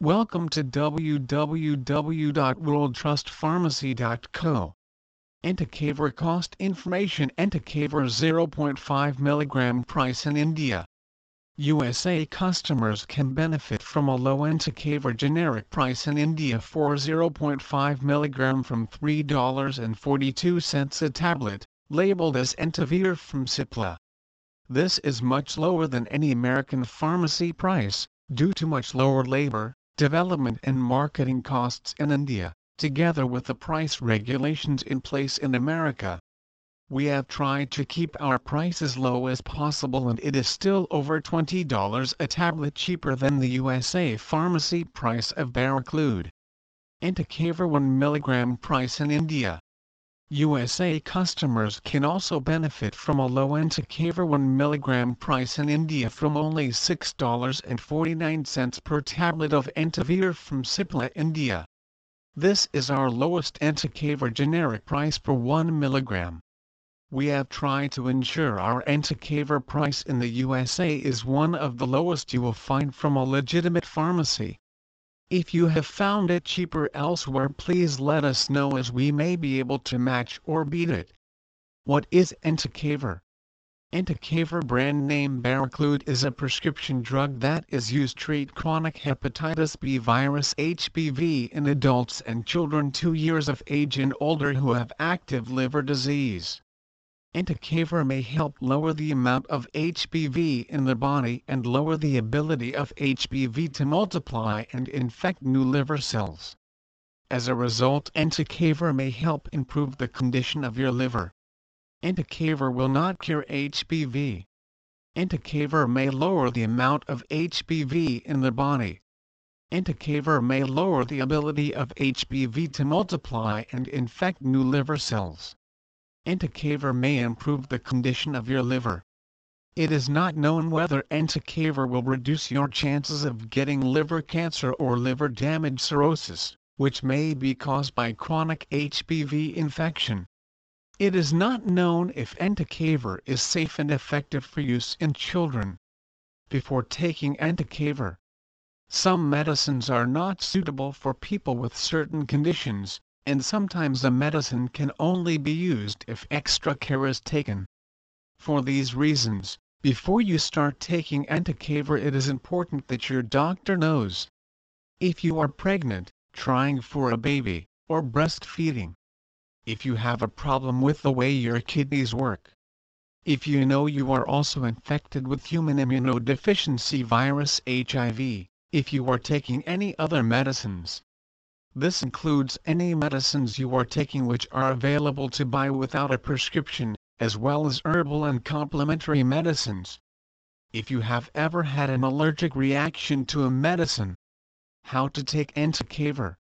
Welcome to www.worldtrustpharmacy.co. Entecavir cost information Entecavir 0.5 mg price in India. USA customers can benefit from a low Entecavir generic price in India for 0.5 mg from $3.42 a tablet, labeled as Entavir from Cipla. This is much lower than any American pharmacy price, due to much lower labor, development and marketing costs in India, together with the price regulations in place in America. We have tried to keep our price as low as possible and it is still over $20 a tablet cheaper than the USA pharmacy price of Baraclude. Entecavir 1 mg price in India. USA customers can also benefit from a low Entecavir 1 mg price in India from only $6.49 per tablet of Entecavir from Cipla India. This is our lowest Entecavir generic price per 1 mg. We have tried to ensure our Entecavir price in the USA is one of the lowest you will find from a legitimate pharmacy. If you have found it cheaper elsewhere please let us know as we may be able to match or beat it. What is Entecavir? Entecavir brand name Baraclude is a prescription drug that is used to treat chronic hepatitis B virus HBV in adults and children 2 years of age and older who have active liver disease. Entecavir may help lower the amount of HBV in the body and lower the ability of HBV to multiply and infect new liver cells. As a result Entecavir may help improve the condition of your liver. Entecavir will not cure HBV. Entecavir may lower the amount of HBV in the body. Entecavir may lower the ability of HBV to multiply and infect new liver cells. Entecavir may improve the condition of your liver. It is not known whether Entecavir will reduce your chances of getting liver cancer or liver damage cirrhosis, which may be caused by chronic HBV infection. It is not known if Entecavir is safe and effective for use in children. Before taking Entecavir, some medicines are not suitable for people with certain conditions, and sometimes a medicine can only be used if extra care is taken. For these reasons, before you start taking Entecavir it is important that your doctor knows. If you are pregnant, trying for a baby, or breastfeeding. If you have a problem with the way your kidneys work. If you know you are also infected with human immunodeficiency virus HIV, if you are taking any other medicines, this includes any medicines you are taking which are available to buy without a prescription, as well as herbal and complementary medicines. If you have ever had an allergic reaction to a medicine, how to take Entecavir.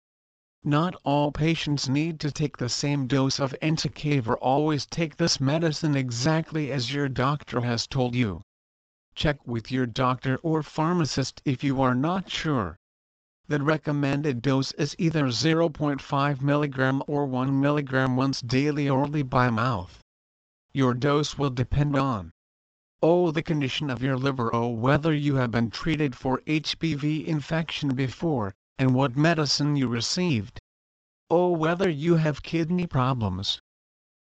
Not all patients need to take the same dose of Entecavir. Always take this medicine exactly as your doctor has told you. Check with your doctor or pharmacist if you are not sure. The recommended dose is either 0.5 mg or 1 mg once daily orally by mouth. Your dose will depend on O. The condition of your liver O. Whether you have been treated for HBV infection before, and what medicine you received. O. Whether you have kidney problems.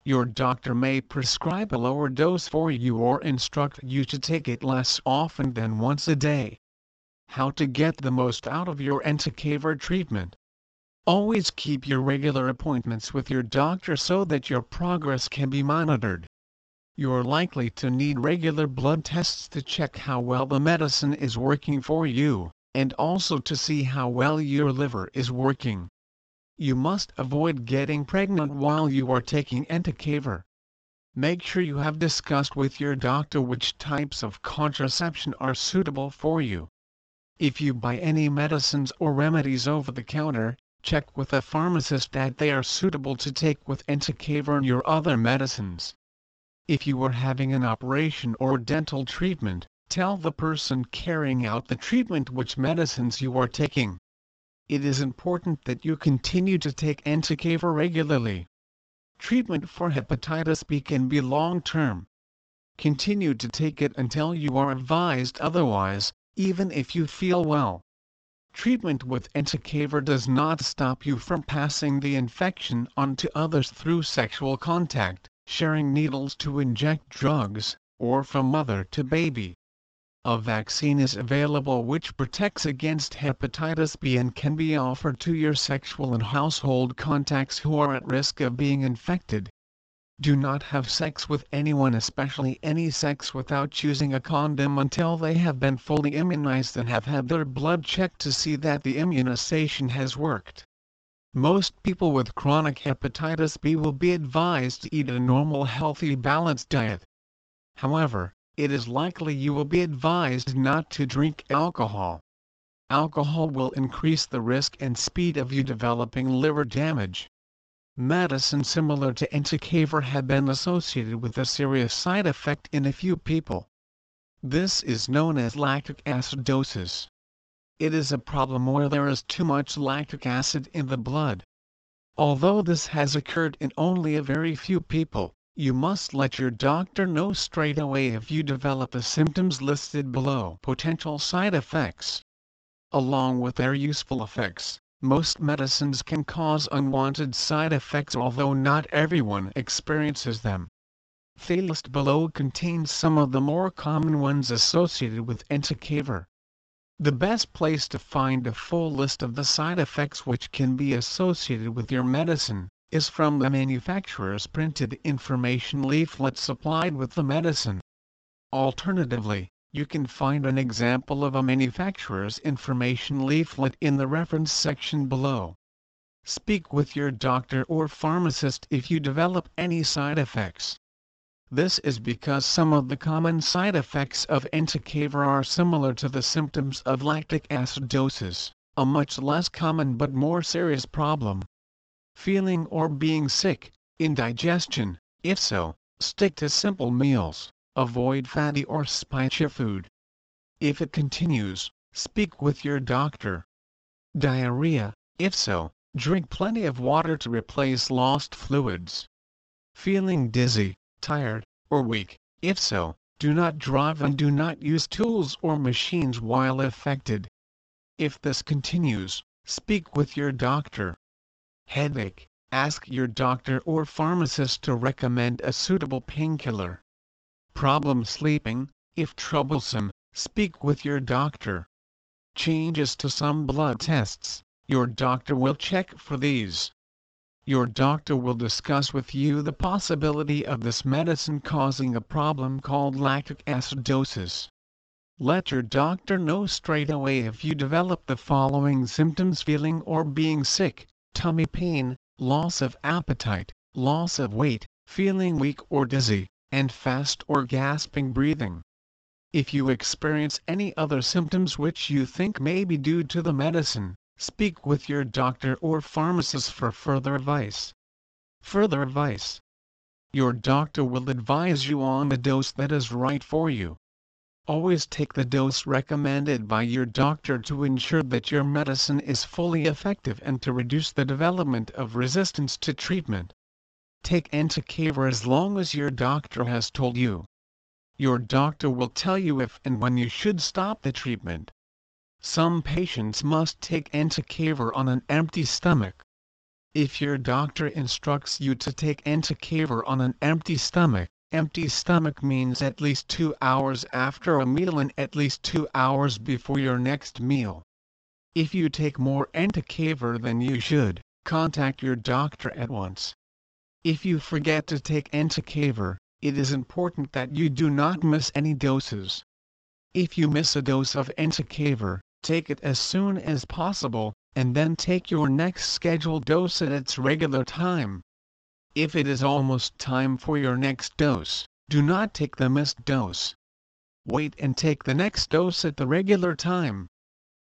Your doctor may prescribe a lower dose for you or instruct you to take it less often than once a day. How to get the most out of your Entecavir treatment. Always keep your regular appointments with your doctor so that your progress can be monitored. You're likely to need regular blood tests to check how well the medicine is working for you, and also to see how well your liver is working. You must avoid getting pregnant while you are taking Entecavir. Make sure you have discussed with your doctor which types of contraception are suitable for you. If you buy any medicines or remedies over the counter, check with a pharmacist that they are suitable to take with Entecavir and your other medicines. If you are having an operation or dental treatment, tell the person carrying out the treatment which medicines you are taking. It is important that you continue to take Entecavir regularly. Treatment for hepatitis B can be long-term. Continue to take it until you are advised otherwise, even if you feel well. Treatment with Entecavir does not stop you from passing the infection on to others through sexual contact, sharing needles to inject drugs, or from mother to baby. A vaccine is available which protects against hepatitis B and can be offered to your sexual and household contacts who are at risk of being infected. Do not have sex with anyone especially any sex without using a condom until they have been fully immunized and have had their blood checked to see that the immunization has worked. Most people with chronic hepatitis B will be advised to eat a normal healthy balanced diet. However, it is likely you will be advised not to drink alcohol. Alcohol will increase the risk and speed of you developing liver damage medicine similar to entecavir had been associated with a serious side effect in a few people. This is known as lactic acidosis. It is a problem where there is too much lactic acid in the blood. Although this has occurred in only a very few people, you must let your doctor know straight away if you develop the symptoms listed below. Potential side effects. Along with their useful effects, most medicines can cause unwanted side effects although not everyone experiences them. The list below contains some of the more common ones associated with entecavir. The best place to find a full list of the side effects which can be associated with your medicine is from the manufacturer's printed information leaflet supplied with the medicine. Alternatively, you can find an example of a manufacturer's information leaflet in the reference section below. Speak with your doctor or pharmacist if you develop any side effects. This is because some of the common side effects of entecavir are similar to the symptoms of lactic acidosis, a much less common but more serious problem. Feeling or being sick, indigestion, if so, stick to simple meals. Avoid fatty or spicy food. If it continues, speak with your doctor. Diarrhea, if so, drink plenty of water to replace lost fluids. Feeling dizzy, tired, or weak, if so, do not drive and do not use tools or machines while affected. If this continues, speak with your doctor. Headache, ask your doctor or pharmacist to recommend a suitable painkiller problem sleeping, if troublesome, speak with your doctor. Changes to some blood tests, your doctor will check for these. Your doctor will discuss with you the possibility of this medicine causing a problem called lactic acidosis. Let your doctor know straight away if you develop the following symptoms feeling or being sick, tummy pain, loss of appetite, loss of weight, feeling weak or dizzy, and fast or gasping breathing. If you experience any other symptoms which you think may be due to the medicine, speak with your doctor or pharmacist for further advice. Further advice. Your doctor will advise you on the dose that is right for you. Always take the dose recommended by your doctor to ensure that your medicine is fully effective and to reduce the development of resistance to treatment. Take entecavir as long as your doctor has told you. Your doctor will tell you if and when you should stop the treatment. Some patients must take entecavir on an empty stomach. If your doctor instructs you to take entecavir on an empty stomach, empty stomach means at least 2 hours after a meal and at least 2 hours before your next meal. If you take more entecavir than you should, contact your doctor at once. If you forget to take entecavir, it is important that you do not miss any doses. If you miss a dose of entecavir, take it as soon as possible, and then take your next scheduled dose at its regular time. If it is almost time for your next dose, do not take the missed dose. Wait and take the next dose at the regular time.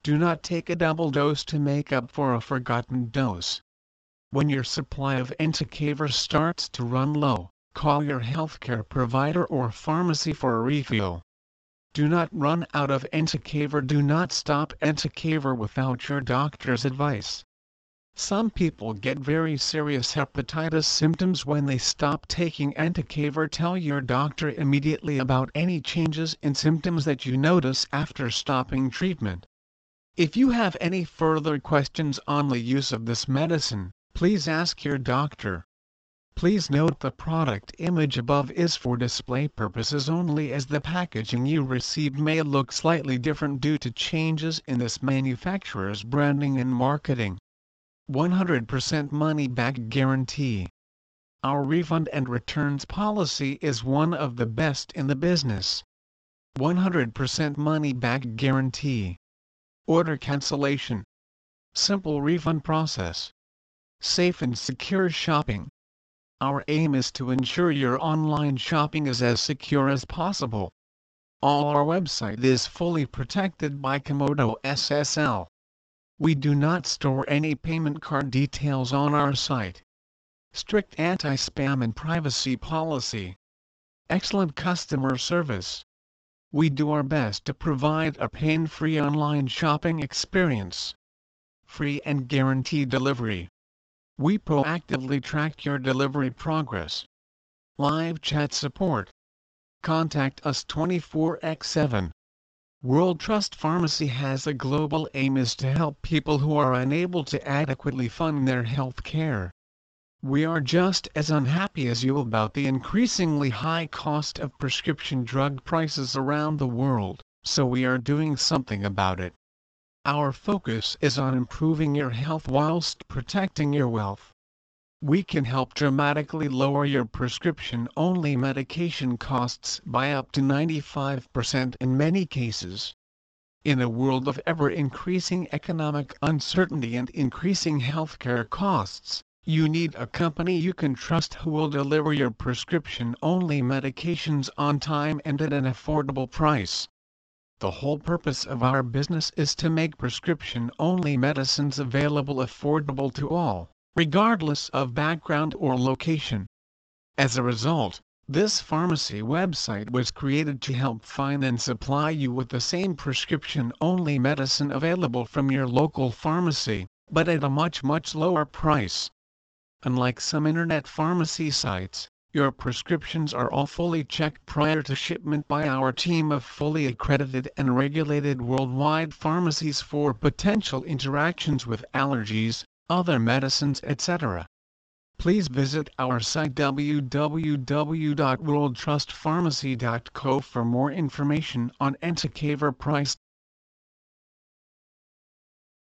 Do not take a double dose to make up for a forgotten dose. When your supply of entecavir starts to run low, call your healthcare provider or pharmacy for a refill. Do not run out of entecavir Do not stop entecavir without your doctor's advice. Some people get very serious hepatitis symptoms when they stop taking entecavir Tell your doctor immediately about any changes in symptoms that you notice after stopping treatment. If you have any further questions on the use of this medicine, please ask your doctor. Please note the product image above is for display purposes only as the packaging you received may look slightly different due to changes in this manufacturer's branding and marketing. 100% money back guarantee. Our refund and returns policy is one of the best in the business. 100% money back guarantee. Order cancellation. Simple refund process. Safe and secure shopping. Our aim is to ensure your online shopping is as secure as possible. All our website is fully protected by Comodo SSL. We do not store any payment card details on our site. Strict anti-spam and privacy policy. Excellent customer service. We do our best to provide a pain-free online shopping experience. Free and guaranteed delivery. We proactively track your delivery progress. Live chat support. Contact us 24x7. World Trust Pharmacy has a global aim is to help people who are unable to adequately fund their health care. We are just as unhappy as you about the increasingly high cost of prescription drug prices around the world, so we are doing something about it. Our focus is on improving your health whilst protecting your wealth. We can help dramatically lower your prescription-only medication costs by up to 95% in many cases. In a world of ever-increasing economic uncertainty and increasing healthcare costs, you need a company you can trust who will deliver your prescription-only medications on time and at an affordable price. The whole purpose of our business is to make prescription-only medicines available affordable to all, regardless of background or location. As a result, this pharmacy website was created to help find and supply you with the same prescription-only medicine available from your local pharmacy, but at a much much lower price. Unlike some internet pharmacy sites, your prescriptions are all fully checked prior to shipment by our team of fully accredited and regulated worldwide pharmacies for potential interactions with allergies, other medicines etc. Please visit our site www.worldtrustpharmacy.co for more information on Entecavir price